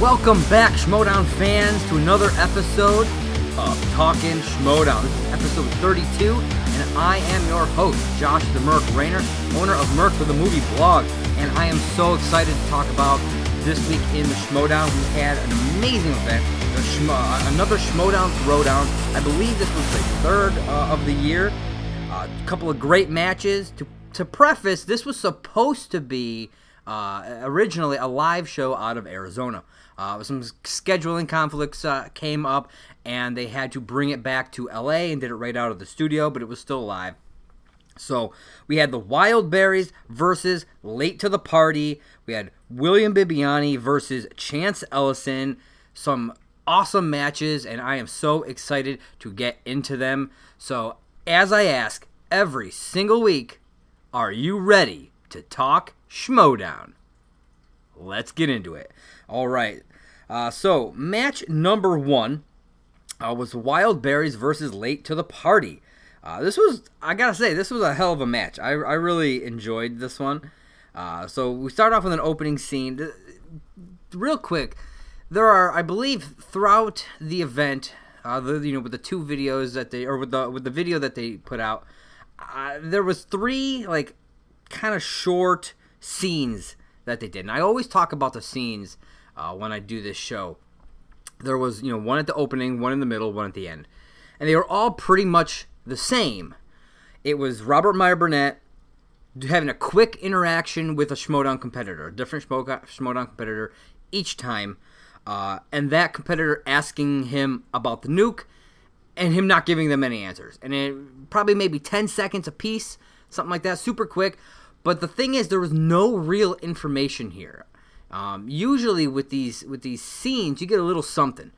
Welcome back, Schmoedown fans, to another episode of Talking Schmoedown. This is episode 32, and I am your host, Josh the Merc Rayner, owner of Merc for the Movie Blog. And I am so excited to talk about this week in the Schmoedown. We had an amazing event, Schmo, uh, another Schmoedown Throwdown. I believe this was the third uh, of the year. A couple of great matches. To, to preface, this was supposed to be uh, originally a live show out of Arizona. Uh, some scheduling conflicts uh, came up, and they had to bring it back to LA and did it right out of the studio, but it was still live. So we had the Wild Berries versus Late to the Party. We had William Bibbiani versus Chance Ellison. Some awesome matches, and I am so excited to get into them. So, as I ask every single week, are you ready to talk Schmoedown? Let's get into it. All right. Uh, so, match number one uh, was Wild Berries versus Late to the Party. Uh, this was, I gotta say, this was a hell of a match. I, I really enjoyed this one. Uh, so we start off with an opening scene. Real quick, there are, I believe, throughout the event, uh, the, you know, with the two videos that they, or with the with the video that they put out, uh, there was three like kind of short scenes that they did. And I always talk about the scenes uh, when I do this show. There was, you know, one at the opening, one in the middle, one at the end, and they were all pretty much the same. It was Robert Meyer Burnett having a quick interaction with a Schmoedown competitor, a different Schmoedown competitor each time, uh, and that competitor asking him about the nuke, and him not giving them any answers. And it probably maybe 10 seconds a piece, something like that, super quick. But the thing is, there was no real information here. Um, usually with these with these scenes, you get a little something,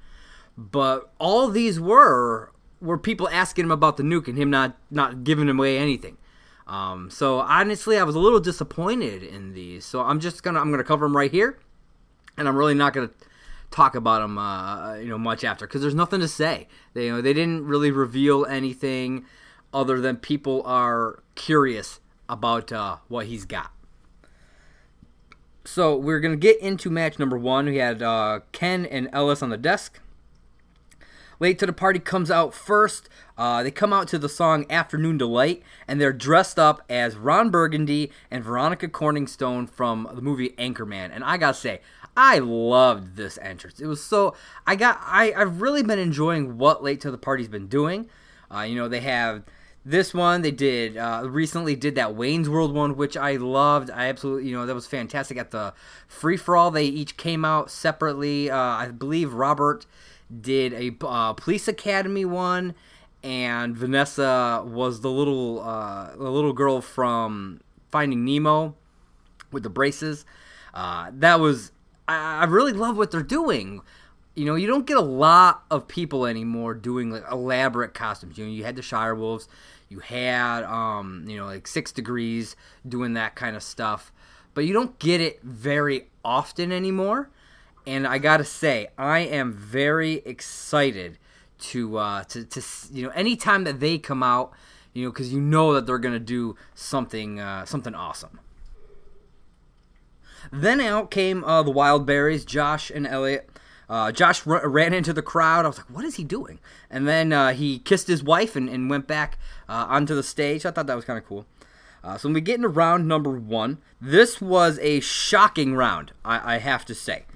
but all these were were people asking him about the nuke and him not not giving him away anything. Um, so honestly, I was a little disappointed in these. So I'm just gonna I'm gonna cover them right here, and I'm really not gonna talk about them uh, you know much after because there's nothing to say. They you know they didn't really reveal anything other than people are curious about uh, what he's got. So we're gonna get into match number one. We had uh, Ken and Ellis on the desk. Late to the Party comes out first. Uh, they come out to the song Afternoon Delight, and they're dressed up as Ron Burgundy and Veronica Corningstone from the movie Anchorman. And I gotta say, I loved this entrance. It was so I got I I've really been enjoying what Late to the Party's been doing. Uh, you know, they have this one they did uh, recently did that Wayne's World one, which I loved. I absolutely you know that was fantastic. At the free for all, they each came out separately. Uh, I believe Robert did a uh, Police Academy one, and Vanessa was the little uh, the little girl from Finding Nemo with the braces. Uh, that was I, I really love what they're doing you know, you don't get a lot of people anymore doing like elaborate costumes. You know, you had the Shire Wolves, you had um, you know, like Six Degrees doing that kind of stuff, but you don't get it very often anymore. And I gotta say, I am very excited to uh, to to you know, anytime that they come out, you know, because you know that they're gonna do something uh, something awesome. Then out came uh, the Wild Berries, Josh and Elliot. Uh, Josh r- ran into the crowd. I was like, what is he doing? And then uh, he kissed his wife and, and went back uh, onto the stage. I thought that was kind of cool. Uh, so when we get into round number one, this was a shocking round, I, I have to say.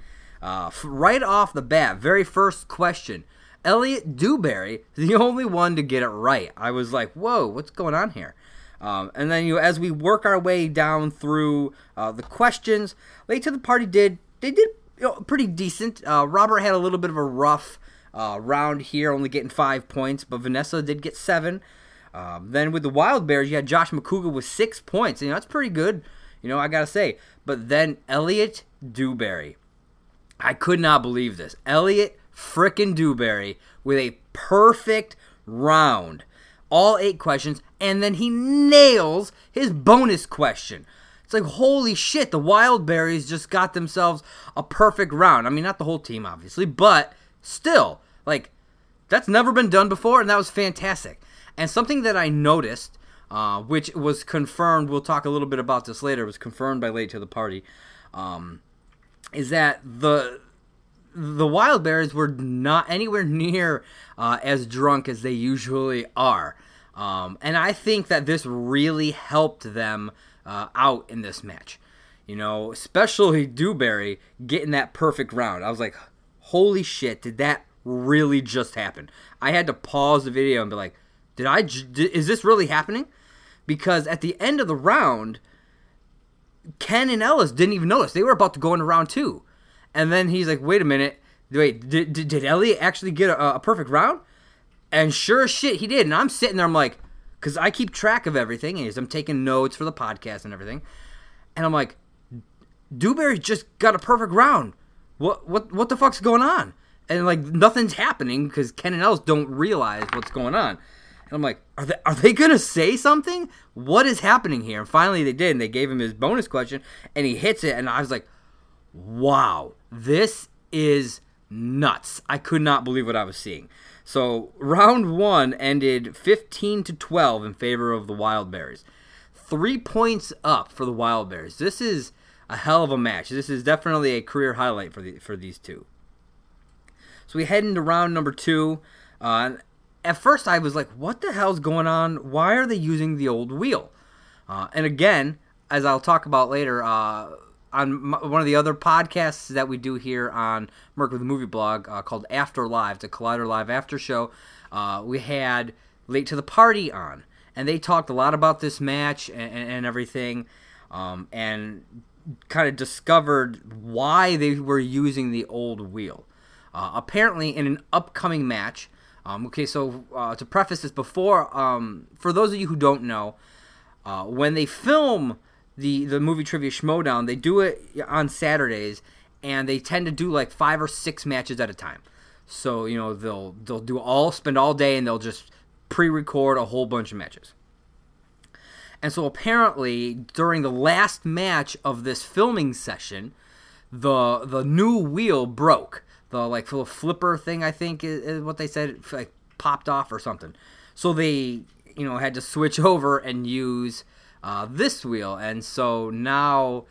Uh, right off the bat, very first question, Elliot Dewberry, the only one to get it right. I was like, whoa, what's going on here? Um, and then you know, as we work our way down through uh, the questions, late to the party did they did you know, pretty decent. Uh, Robert had a little bit of a rough uh, round here, only getting five points, but Vanessa did get seven. Um, then with the Wild Bears, you had Josh Macuga with six points. You know, that's pretty good, you know, I got to say. But then Elliot Dewberry. I could not believe this. Elliot frickin' Dewberry with a perfect round. All eight questions, and then he nails his bonus question. It's like, holy shit, the Wild Berries just got themselves a perfect round. I mean, not the whole team, obviously, but still, like, that's never been done before, and that was fantastic. And something that I noticed, uh, which was confirmed, we'll talk a little bit about this later, was confirmed by Late to the Party, um, is that the the Wild Berries were not anywhere near uh, as drunk as they usually are. Um, and I think that this really helped them uh, out in this match. You know, especially Dewberry getting that perfect round. I was like, holy shit, did that really just happen? I had to pause the video and be like, did I, is this really happening? Because at the end of the round, Ken and Ellis didn't even notice. They were about to go into round two. And then he's like, wait a minute. Wait, did, did, did Elliot actually get a, a perfect round? And sure as shit, he did. And I'm sitting there, I'm like, because I keep track of everything, and I'm taking notes for the podcast and everything. And I'm like, Dewberry just got a perfect round. What what what the fuck's going on? And like nothing's happening because Ken and Ellis don't realize what's going on. And I'm like, are they are they gonna say something? What is happening here? And finally they did, and they gave him his bonus question, and he hits it, and I was like, wow, this is nuts. I could not believe what I was seeing. So round one ended 15 to 12 in favor of the Wild Berries. Three points up for the Wild Berries. This is a hell of a match. This is definitely a career highlight for the for these two. So we head into round number two. Uh, at first, I was like, "What the hell's going on? Why are they using the old wheel?" Uh, and again, as I'll talk about later, uh, on one of the other podcasts that we do here on Merc with the Movie Blog uh, called After Live, the Collider Live After Show, uh, we had Late to the Party on, and they talked a lot about this match and, and everything, um, and kind of discovered why they were using the old wheel. Uh, apparently, in an upcoming match, um, okay, so uh, to preface this before, um, for those of you who don't know, uh, when they film the the movie trivia schmoedown they do it on saturdays and they tend to do like five or six matches at a time. So you know they'll they'll do all spend all day and they'll just pre-record a whole bunch of matches. And so apparently during the last match of this filming session the the new wheel broke. The like little flipper thing i think is, is what they said like popped off or something. So they you know had to switch over and use uh, this wheel, and so now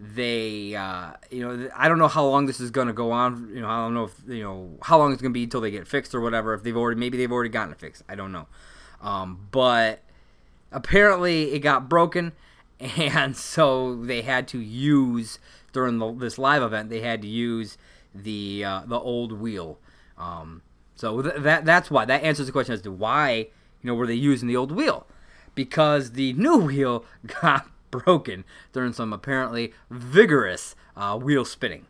they uh, you know I don't know how long this is going to go on. You know I don't know if you know how long it's going to be until they get fixed or whatever. If they've already maybe they've already gotten it fixed. I don't know, um, but apparently it got broken, and so they had to use during the, this live event they had to use the uh, the old wheel. Um, so th- that that's why that answers the question as to why you know were they using the old wheel because the new wheel got broken during some apparently vigorous uh, wheel spinning.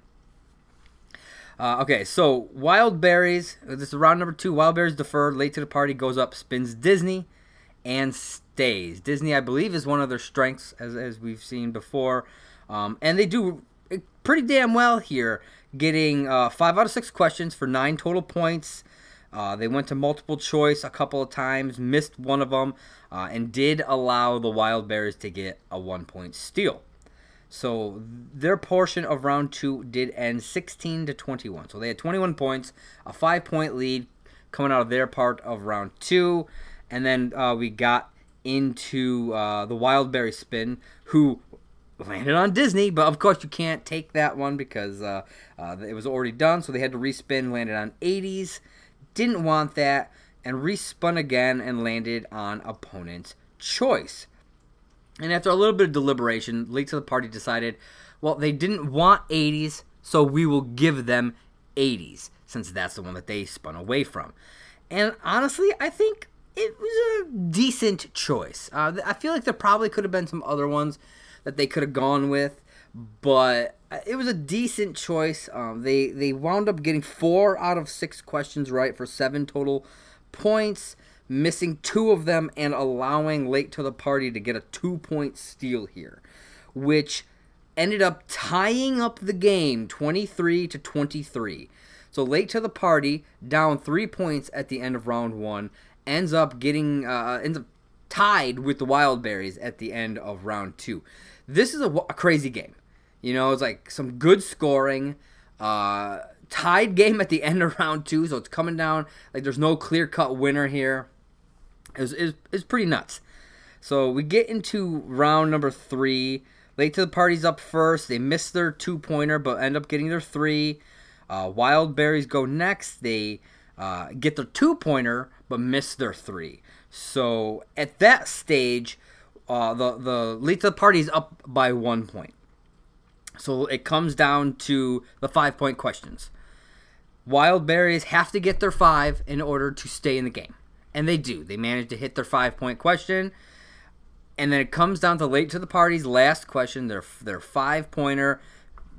Uh, okay, so Wild Berries. This is round number two. Wild Berries deferred. Late to the party goes up, spins Disney, and stays. Disney, I believe, is one of their strengths, as, as we've seen before. Um, and they do pretty damn well here, getting uh, five out of six questions for nine total points. Uh, they went to multiple choice a couple of times, missed one of them, uh, and did allow the Wild Bears to get a one point steal. So their portion of round two did end 16 to 21. So they had 21 points, a five point lead coming out of their part of round two. And then uh, we got into uh, the Wild Berry spin, who landed on Disney, but of course you can't take that one because uh, uh, it was already done. So they had to respin, landed on 80s didn't want that and respun again and landed on opponent's choice. And after a little bit of deliberation, late to the party decided, well, they didn't want 80s, so we will give them 80s, since that's the one that they spun away from. And honestly, I think it was a decent choice. Uh, I feel like there probably could have been some other ones that they could have gone with, but it was a decent choice. Um, they they wound up getting four out of six questions right for seven total points, missing two of them and allowing late to the party to get a two point steal here, which ended up tying up the game 23 to 23. So late to the party, down three points at the end of round one, ends up getting uh, ends up tied with the Wild Berries at the end of round two. This is a, a crazy game. You know, it's like some good scoring. Uh, tied game at the end of round two, so it's coming down. Like there's no clear cut winner here. It's, it's, it's pretty nuts. So we get into round number three. Late to the party's up first. They miss their two pointer, but end up getting their three. Uh, Wild Berries go next. They uh, get their two pointer, but miss their three. So at that stage, uh, the the lead to the party is up by one point. So it comes down to the five point questions. Wild Berries have to get their five in order to stay in the game. And they do. They manage to hit their five point question. And then it comes down to late to the party's last question, their, their five pointer.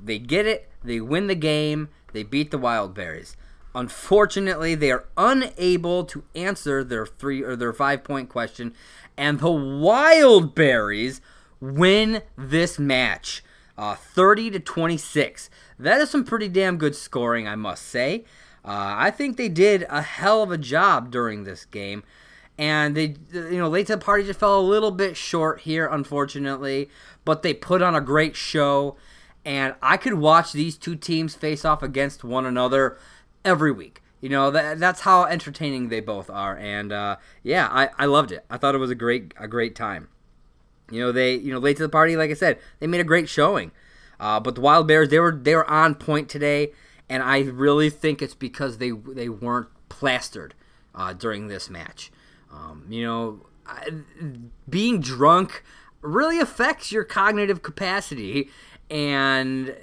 They get it, they win the game, they beat the Wild Berries. Unfortunately, they are unable to answer their three or their five point question, and the Wild Berries win this match, uh, 30 to 26. That is some pretty damn good scoring, I must say. Uh, I think they did a hell of a job during this game, and they, you know, late to the party just fell a little bit short here, unfortunately. But they put on a great show, and I could watch these two teams face off against one another every week. You know that that's how entertaining they both are, and uh, yeah, I, I loved it. I thought it was a great a great time. You know they you know late to the party, like I said, they made a great showing. Uh, but the Wild Bears, they were they were on point today, and I really think it's because they they weren't plastered uh, during this match. Um, you know, I, being drunk really affects your cognitive capacity, and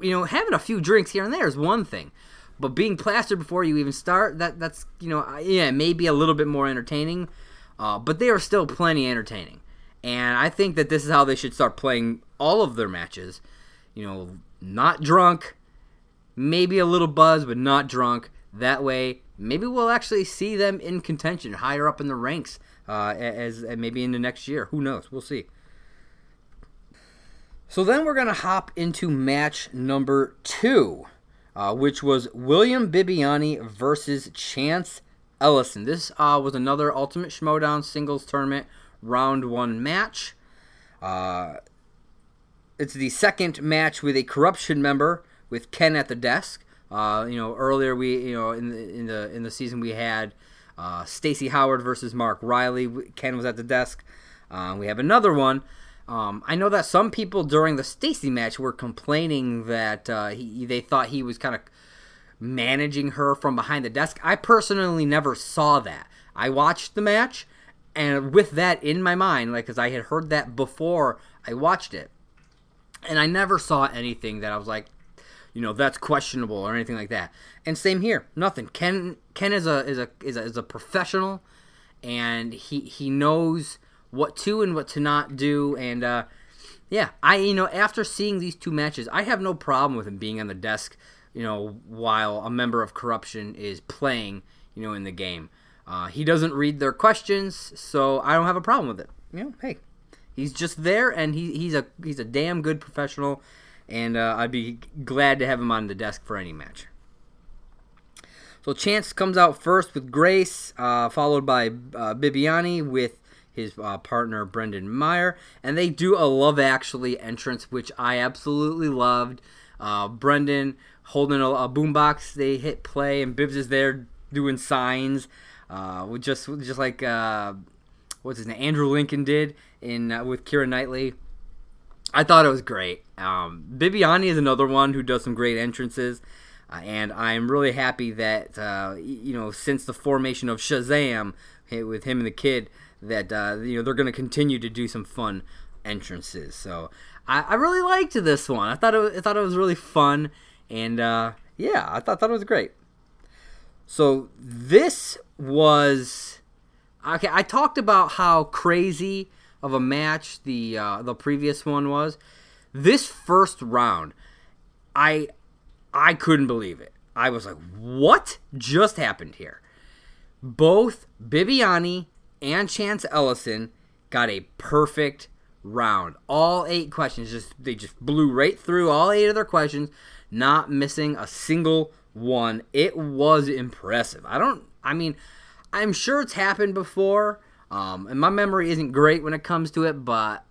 you know having a few drinks here and there is one thing, but being plastered before you even start that that's you know yeah maybe a little bit more entertaining, uh, but they are still plenty entertaining. And I think that this is how they should start playing all of their matches. You know, not drunk, maybe a little buzz, but not drunk. That way, maybe we'll actually see them in contention higher up in the ranks uh, as, as maybe in the next year. Who knows? We'll see. So then we're going to hop into match number two, uh, which was William Bibbiani versus Chance Ellison. This uh, was another Ultimate Schmoedown singles tournament round one match. Uh, it's the second match with a corruption member with Ken at the desk. Uh, you know, earlier we, you know, in the in the in the season we had uh, Stacy Howard versus Mark Riley. Ken was at the desk. Uh, we have another one. Um, I know that some people during the Stacy match were complaining that uh, he, they thought he was kind of managing her from behind the desk. I personally never saw that. I watched the match and with that in my mind, like, because I had heard that before I watched it, and I never saw anything that I was like, you know, that's questionable or anything like that. And same here, nothing. Ken Ken is a is a is a, is a professional, and he he knows what to and what to not do, and uh, yeah, I you know after seeing these two matches, I have no problem with him being on the desk, you know, while a member of corruption is playing, you know, in the game. Uh, he doesn't read their questions, so I don't have a problem with it. You know, hey, he's just there, and he, he's a he's a damn good professional, and uh, I'd be glad to have him on the desk for any match. So Chance comes out first with Grace, uh, followed by uh, Bibbiani with his uh, partner Brendan Meyer, and they do a Love Actually entrance, which I absolutely loved. Uh, Brendan holding a, a boombox, they hit play, and Bibbs is there doing signs uh, just just like uh, what's his name, Andrew Lincoln did in uh, with Keira Knightley. I thought it was great. Um, Bibbiani is another one who does some great entrances, uh, and I'm really happy that uh, you know since the formation of Shazam with him and the kid that uh, you know they're going to continue to do some fun entrances. So I, I really liked this one. I thought it was, I thought it was really fun, and uh, yeah, I thought thought it was great. So this was okay. I talked about how crazy of a match the uh, the previous one was. This first round, I I couldn't believe it. I was like, "What just happened here?" Both Bibbiani and Chance Ellison got a perfect round. All eight questions just they just blew right through all eight of their questions, not missing a single one. It was impressive. I don't I mean, I'm sure it's happened before, um, and my memory isn't great when it comes to it, but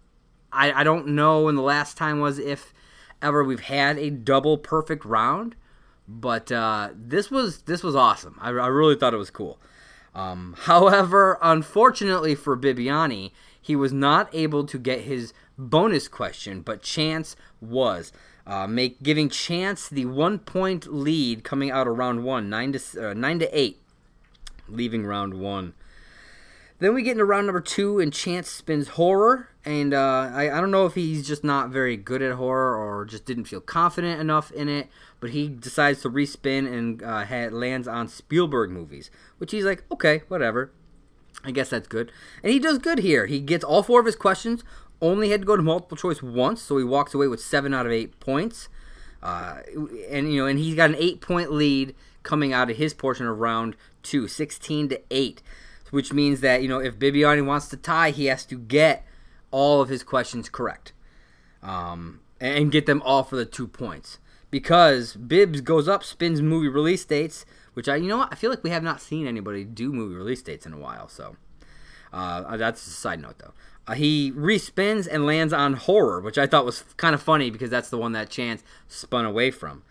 I, I don't know when the last time was, if ever we've had a double perfect round. But uh, this was this was awesome. I, I really thought it was cool. Um, however, unfortunately for Bibbiani, he was not able to get his bonus question, but Chance was. Uh, make giving Chance the one point lead coming out of round one, nine to uh, nine to eight, leaving round one. Then we get into round number two, and Chance spins horror, and uh, I, I don't know if he's just not very good at horror or just didn't feel confident enough in it, but he decides to respin and uh, had, lands on Spielberg movies, which he's like, okay, whatever. I guess that's good. And he does good here. He gets all four of his questions, only had to go to multiple choice once, so he walks away with seven out of eight points. Uh, and you know, and he's got an eight point lead coming out of his portion of round two, 16 to eight, which means that you know if Bibbiani wants to tie, he has to get all of his questions correct, um, and get them all for the two points. Because Bibbs goes up, spins movie release dates, which I you know what I feel like we have not seen anybody do movie release dates in a while. So uh, that's a side note though. He respins and lands on horror, which I thought was kind of funny because that's the one that Chance spun away from.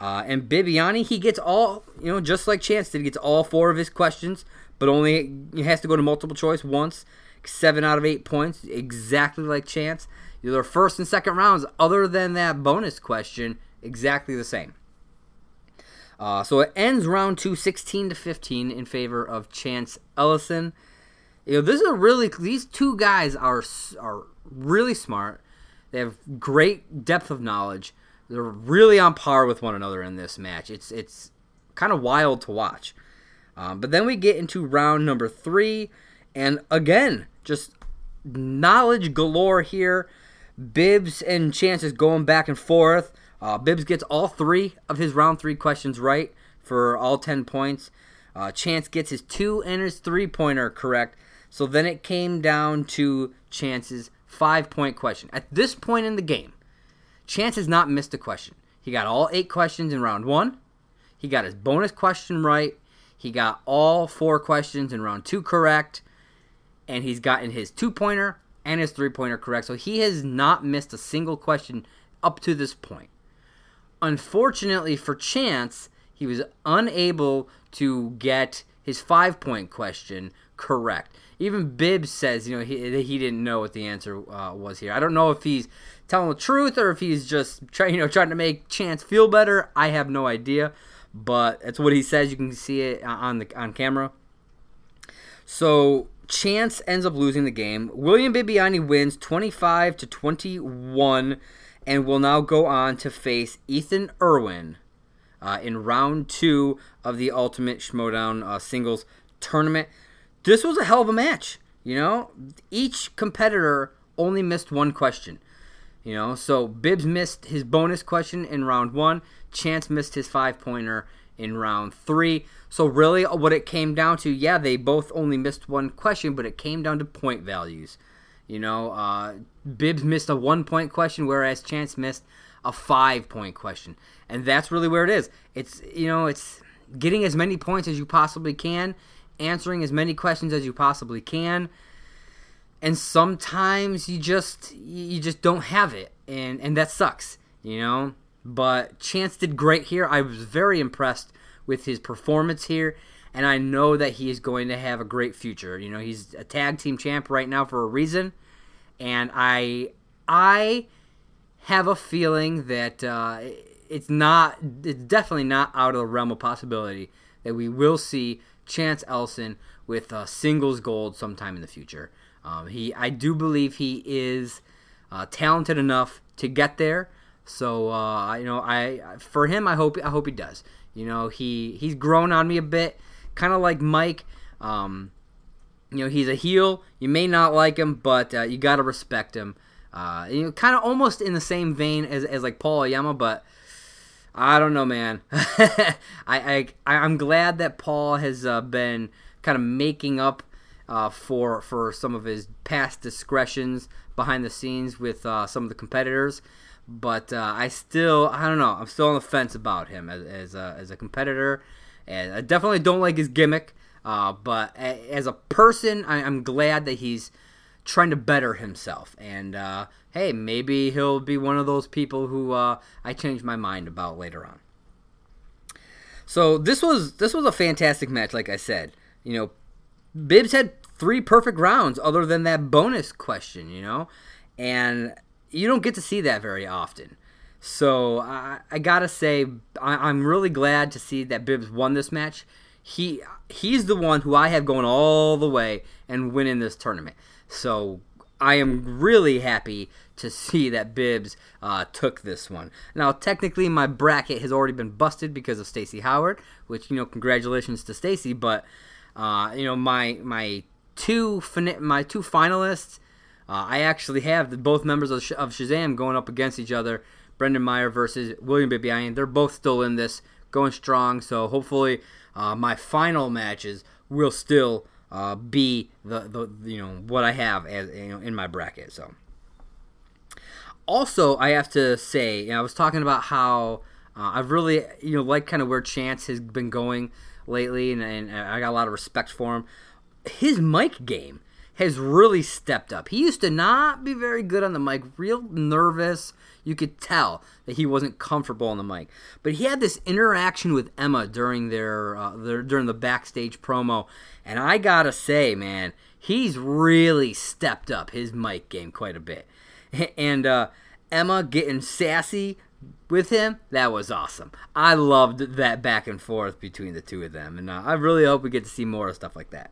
Uh, and Bibbiani, he gets all, you know, just like Chance did, he gets all four of his questions, but only he has to go to multiple choice once. Seven out of eight points, exactly like Chance. Either first and second rounds, other than that bonus question, exactly the same. Uh, so it ends round two, 16 to 15, in favor of Chance Ellison. You know, this is a really these two guys are are really smart. They have great depth of knowledge. They're really on par with one another in this match. It's it's kind of wild to watch. Um, but then we get into round number three, and again, just knowledge galore here. Bibbs and Chance is going back and forth. Uh, Bibbs gets all three of his round three questions right for all 10 points. Uh, Chance gets his two and his three pointer correct. So then it came down to Chance's five point question. At this point in the game, Chance has not missed a question. He got all eight questions in round one. He got his bonus question right. He got all four questions in round two correct. And he's gotten his two pointer and his three pointer correct. So he has not missed a single question up to this point. Unfortunately for Chance, he was unable to get his five point question correct even Bibbs says, you know, he he didn't know what the answer uh, was here. I don't know if he's telling the truth or if he's just trying, you know, trying to make Chance feel better. I have no idea, but that's what he says. You can see it on the on camera. So Chance ends up losing the game. William Bibbiani wins 25 to 21 and will now go on to face Ethan Irwin uh, in round two of the Ultimate Schmoedown uh, singles tournament this was a hell of a match. You know, each competitor only missed one question. You know, so Bibbs missed his bonus question in round one. Chance missed his five pointer in round three. So really, what it came down to, yeah, they both only missed one question, but it came down to point values. You know, uh, Bibbs missed a one point question, whereas Chance missed a five point question, and that's really where it is. It's you know, it's getting as many points as you possibly can answering as many questions as you possibly can. And sometimes you just you just don't have it. And and that sucks you know? But chance did great here. I was very impressed with his performance here. And i know that he is going to have a great future. You know he's a tag team champ right now for a reason. And i i have a feeling that uh, it's not it's definitely not out of the realm of possibility that we will see Chance Ellison with uh, singles gold sometime in the future. Um, he, I do believe he is uh, talented enough to get there. So uh, you know, I for him, I hope I hope he does. You know, he he's grown on me a bit, kind of like Mike. Um, you know, he's a heel. You may not like him, but uh, you got to respect him. Uh, you know, kind of almost in the same vein as, as like Paul Oyama, but I don't know, man. I, I I'm glad that Paul has uh, been kind of making up uh, for for some of his past discretions behind the scenes with uh, some of the competitors. But uh, I still, I don't know. I'm still on the fence about him as as a, as a competitor, and I definitely don't like his gimmick. Uh, but as a person, I, am glad that he's trying to better himself. And uh, hey, maybe he'll be one of those people who uh, I change my mind about later on. So this was this was a fantastic match, like I said. You know, Bibbs had three perfect rounds, other than that bonus question. You know, and you don't get to see that very often. So I, I gotta say, I, I'm really glad to see that Bibbs won this match. He he's the one who I have going all the way and winning this tournament. So I am really happy to see that Bibbs uh, took this one. Now, technically, my bracket has already been busted because of Stacy Howard, which you know, congratulations to Stacy. But uh, you know, my my two my two finalists, uh, I actually have the, both members of, of Shazam going up against each other. Brendan Meyer versus William Bibbiani. They're both still in this, going strong. So hopefully, uh, my final matches will still uh, be the, the you know what I have as you know in my bracket. So also I have to say, you know, I was talking about how uh, I've really you know like kind of where Chance has been going lately, and, and I got a lot of respect for him. His mic game has really stepped up. He used to not be very good on the mic, real nervous. You could tell that he wasn't comfortable on the mic. But he had this interaction with Emma during their, uh, their during the backstage promo, and I gotta say, man, he's really stepped up his mic game quite a bit. And uh, Emma getting sassy with him, that was awesome. I loved that back and forth between the two of them, and uh, I really hope we get to see more of stuff like that.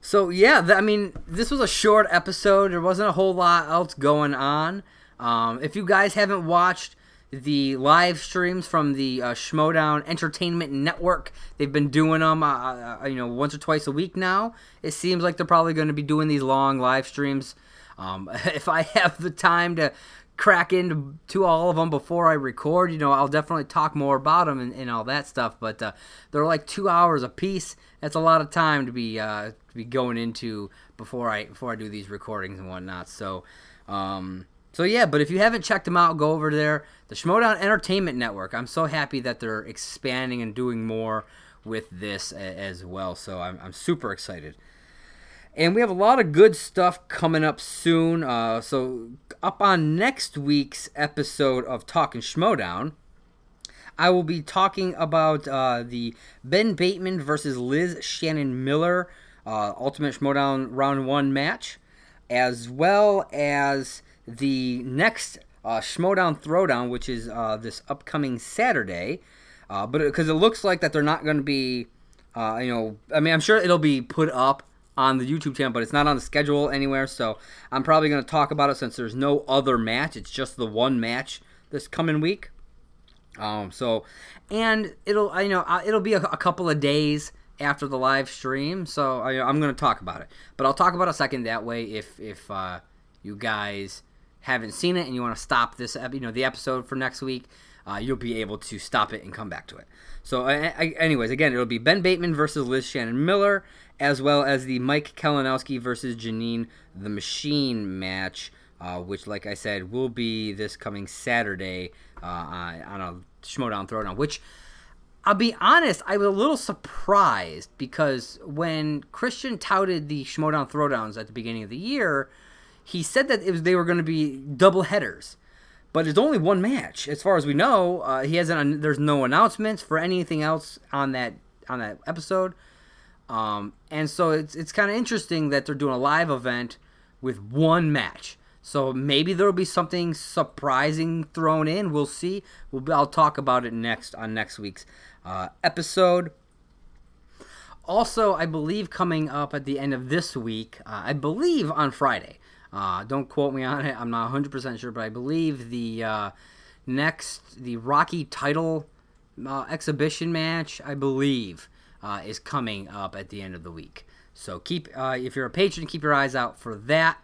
So yeah, th- I mean, this was a short episode. There wasn't a whole lot else going on. Um, if you guys haven't watched the live streams from the uh, Schmoedown Entertainment Network. They've been doing them, uh, uh, you know, once or twice a week now. It seems like they're probably going to be doing these long live streams. Um, if I have the time to crack into to all of them before I record, you know, I'll definitely talk more about them and, and all that stuff. But uh, they're like two hours a piece. That's a lot of time to be uh, to be going into before I before I do these recordings and whatnot. So. Um, so yeah, but if you haven't checked them out, go over there. The Schmoedown Entertainment Network. I'm so happy that they're expanding and doing more with this as well. So I'm, I'm super excited. And we have a lot of good stuff coming up soon. Uh, so up on next week's episode of Talking Schmoedown, I will be talking about uh, the Ben Bateman versus Liz Shannon Miller uh, Ultimate Schmoedown Round One match, as well as the next uh, Schmoedown Throwdown, which is uh, this upcoming Saturday. Uh, but because it, it, looks like that they're not going to be, uh, you know, I mean, I'm sure it'll be put up on the YouTube channel, but it's not on the schedule anywhere. So I'm probably going to talk about it since there's no other match. It's just the one match this coming week. Um, so, and it'll, you know, uh, it'll be a, a couple of days after the live stream. So I, am going to talk about it, but I'll talk about a second that way if if uh, you guys haven't seen it and you want to stop this, you know, the episode for next week, uh, you'll be able to stop it and come back to it. So, uh, anyways, again, it'll be Ben Bateman versus Liz Shannon Miller, as well as the Mike Kalinowski versus Janine the Machine match, uh, which, like I said, will be this coming Saturday uh, on a Schmoedown Throwdown. Which, I'll be honest, I was a little surprised because when Kristian touted the Schmoedown Throwdowns at the beginning of the year, he said that it was they were going to be double headers, but it's only one match as far as we know. Uh, he hasn't. There's no announcements for anything else on that on that episode, um, and so it's it's kind of interesting that they're doing a live event with one match. So maybe there'll be something surprising thrown in. We'll see. We'll I'll talk about it next on next week's uh, episode. Also, I believe coming up at the end of this week, uh, I believe on Friday, uh, don't quote me on it. I'm not 100% sure, but I believe the uh, next, the Rocky title uh, exhibition match, I believe, uh, is coming up at the end of the week. So keep, if you're a patron, keep your eyes out for that.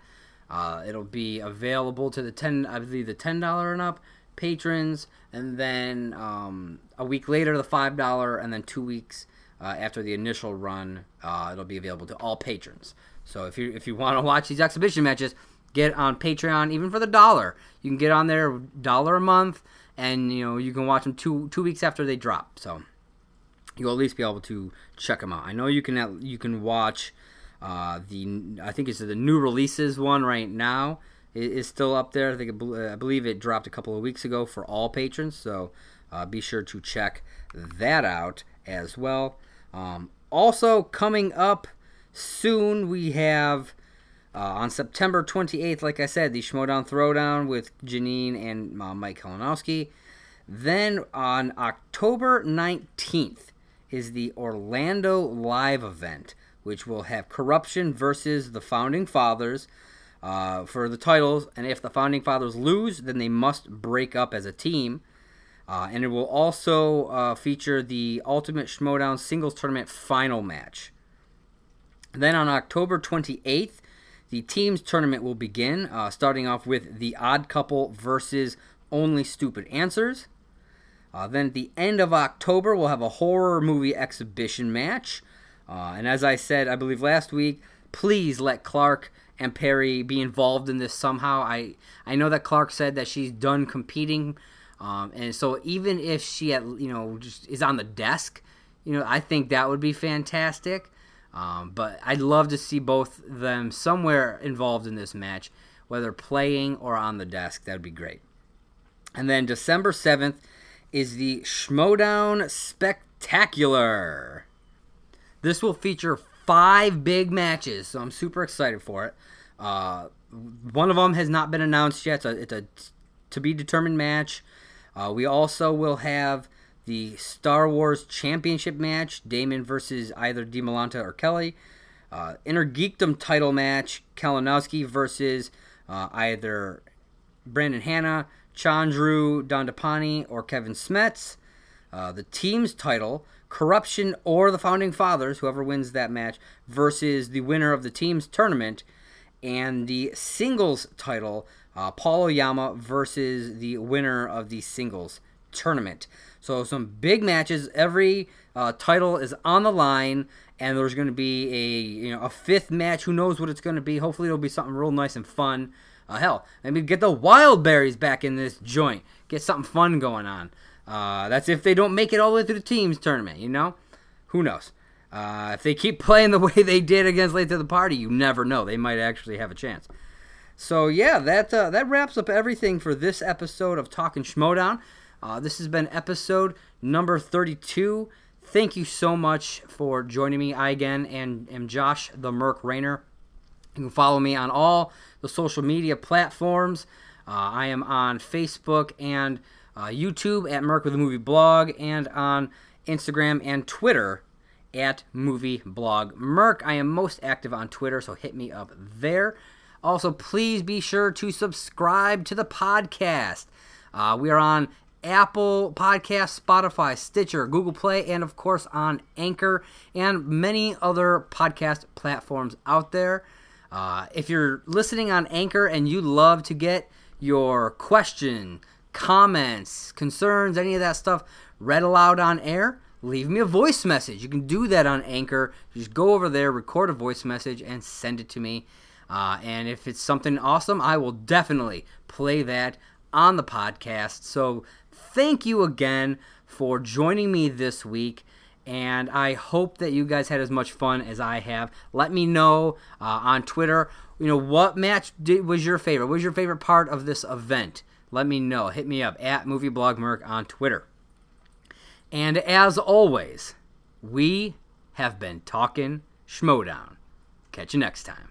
Uh, it'll be available to the 10, I believe the $10 and up patrons, and then um, a week later the $5, and then two weeks after the initial run, it'll be available to all patrons. So if you if you want to watch these exhibition matches, get on Patreon even for the dollar. You can get on there dollar a month, and you know you can watch them two two weeks after they drop. So you'll at least be able to check them out. I know you can you can watch uh, the I think it's the new releases one right now it is still up there. I think I believe it dropped a couple of weeks ago for all patrons. So uh, be sure to check that out as well. Um, also coming up soon we have Uh, on September 28th, like I said, the Schmoedown Throwdown with Janine and uh, Mike Kalinowski. Then on October 19th is the Orlando Live event, which will have Corruption versus the Founding Fathers uh, for the titles. And if the Founding Fathers lose, then they must break up as a team. Uh, and it will also uh, feature the Ultimate Schmoedown Singles Tournament final match. Then on October 28th, the teams tournament will begin, uh, starting off with the Odd Couple versus Only Stupid Answers. Uh, then at the end of October, we'll have a horror movie exhibition match. Uh, and as I said, I believe last week, please let Clark and Perry be involved in this somehow. I I know that Clark said that she's done competing, um, and so even if she at you know just is on the desk, you know I think that would be fantastic. Um, but I'd love to see both them somewhere involved in this match, whether playing or on the desk. That'd be great. And then December seventh is the Schmoedown Spectacular. This will feature five big matches, so I'm super excited for it. Uh, one of them has not been announced yet, so it's a to be determined match. Uh, we also will have the Star Wars Championship match, Damon versus either DiMolanta or Kelly. Uh, Inner Geekdom title match, Kalinowski versus uh, either Brandon Hanna, Chandru Dandapani or Kevin Smets. Uh, the team's title, Corruption or the Founding Fathers, whoever wins that match, versus the winner of the team's tournament. And the singles title, uh, Paul Oyama versus the winner of the singles tournament. So some big matches. Every uh, title is on the line, and there's going to be a you know a fifth match. Who knows what it's going to be? Hopefully, it'll be something real nice and fun. Uh, hell, maybe get the wild berries back in this joint. Get something fun going on. Uh, that's if they don't make it all the way through the teams tournament. You know, who knows? Uh, if they keep playing the way they did against Late to the Party, you never know. They might actually have a chance. So yeah, that uh, that wraps up everything for this episode of Talking Schmoedown. Uh, this has been episode number 32. Thank you so much for joining me. I again and am Josh the Merc Rayner. You can follow me on all the social media platforms. Uh, I am on Facebook and uh, YouTube at Merc with a Movie Blog and on Instagram and Twitter at Movie Blog Merc. I am most active on Twitter, so hit me up there. Also, please be sure to subscribe to the podcast. Uh, we are on Apple Podcast, Spotify, Stitcher, Google Play, and of course on Anchor and many other podcast platforms out there. Uh, if you're listening on Anchor and you love to get your question, comments, concerns, any of that stuff read aloud on air, leave me a voice message. You can do that on Anchor. Just go over there, record a voice message, and send it to me. Uh, and if it's something awesome, I will definitely play that on the podcast. So thank you again for joining me this week and I hope that you guys had as much fun as I have. Let me know uh, on Twitter. You know what match did, was your favorite? What was your favorite part of this event? Let me know. Hit me up at MovieBlogMerc on Twitter. And as always, we have been talking Schmoedown. Catch you next time.